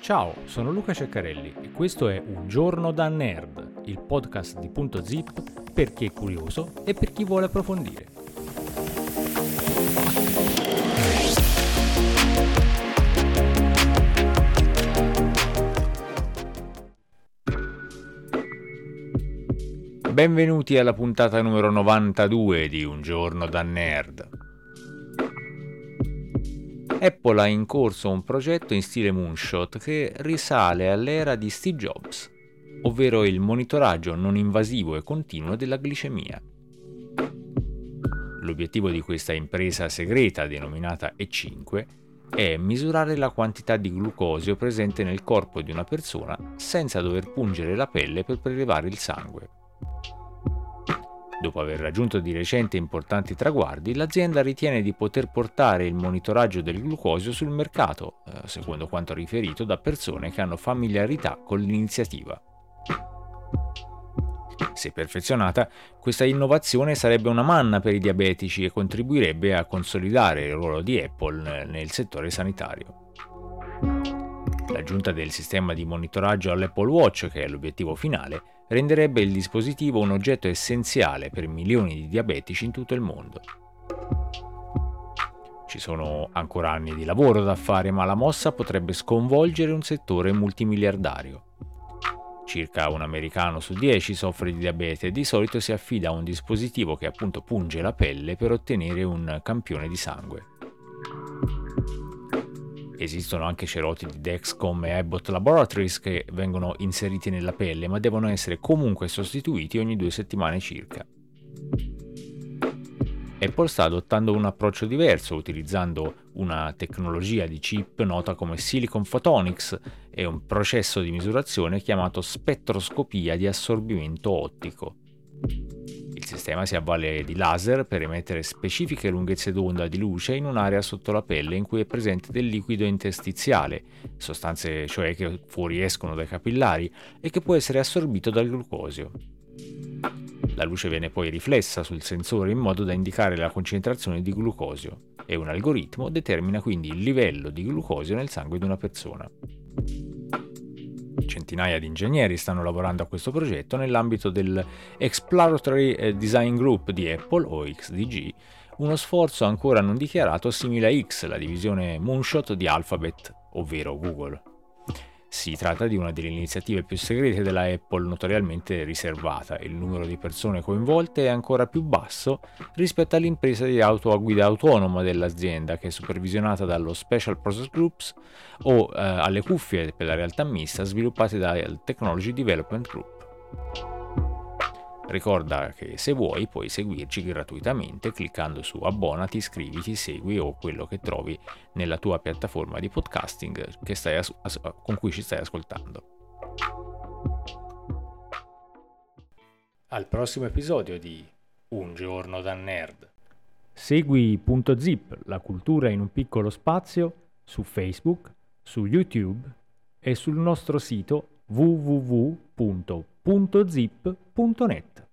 Ciao, sono Luca Ceccarelli e questo è Un giorno da nerd, il podcast di Punto Zip per chi è curioso e per chi vuole approfondire. Benvenuti alla puntata numero 92 di Un giorno da nerd. Apple ha in corso un progetto in stile moonshot che risale all'era di Steve Jobs, ovvero il monitoraggio non invasivo e continuo della glicemia. L'obiettivo di questa impresa segreta denominata E5 è misurare la quantità di glucosio presente nel corpo di una persona senza dover pungere la pelle per prelevare il sangue. Dopo aver raggiunto di recente importanti traguardi, l'azienda ritiene di poter portare il monitoraggio del glucosio sul mercato, eh, secondo quanto riferito da persone che hanno familiarità con l'iniziativa. Se perfezionata, questa innovazione sarebbe una manna per i diabetici e contribuirebbe a consolidare il ruolo di Apple nel settore sanitario. L'aggiunta del sistema di monitoraggio all'Apple Watch, che è l'obiettivo finale, renderebbe il dispositivo un oggetto essenziale per milioni di diabetici in tutto il mondo. Ci sono ancora anni di lavoro da fare, ma la mossa potrebbe sconvolgere un settore multimiliardario. Circa un americano su dieci soffre di diabete e di solito si affida a un dispositivo che appunto punge la pelle per ottenere un campione di sangue. Esistono anche cerotti di Dexcom e Abbott Laboratories che vengono inseriti nella pelle, ma devono essere comunque sostituiti ogni due settimane circa. Apple sta adottando un approccio diverso, utilizzando una tecnologia di chip nota come Silicon Photonics e un processo di misurazione chiamato spettroscopia di assorbimento ottico. Sistema si avvale di laser per emettere specifiche lunghezze d'onda di luce in un'area sotto la pelle in cui è presente del liquido interstiziale, sostanze cioè che fuoriescono dai capillari e che può essere assorbito dal glucosio. La luce viene poi riflessa sul sensore in modo da indicare la concentrazione di glucosio e un algoritmo determina quindi il livello di glucosio nel sangue di una persona centinaia di ingegneri stanno lavorando a questo progetto nell'ambito del Exploratory eh, Design Group di Apple o XDG, uno sforzo ancora non dichiarato simile a X, la divisione Moonshot di Alphabet, ovvero Google. Si tratta di una delle iniziative più segrete della Apple notoriamente riservata. Il numero di persone coinvolte è ancora più basso rispetto all'impresa di auto a guida autonoma dell'azienda che è supervisionata dallo Special Process Groups o eh, alle cuffie per la realtà mista sviluppate dal Technology Development Group. Ricorda che se vuoi puoi seguirci gratuitamente cliccando su abbonati, iscriviti, segui o quello che trovi nella tua piattaforma di podcasting as- as- con cui ci stai ascoltando. Al prossimo episodio di Un giorno da nerd. Segui Punto Zip, la cultura in un piccolo spazio, su Facebook, su YouTube e sul nostro sito www.zip.net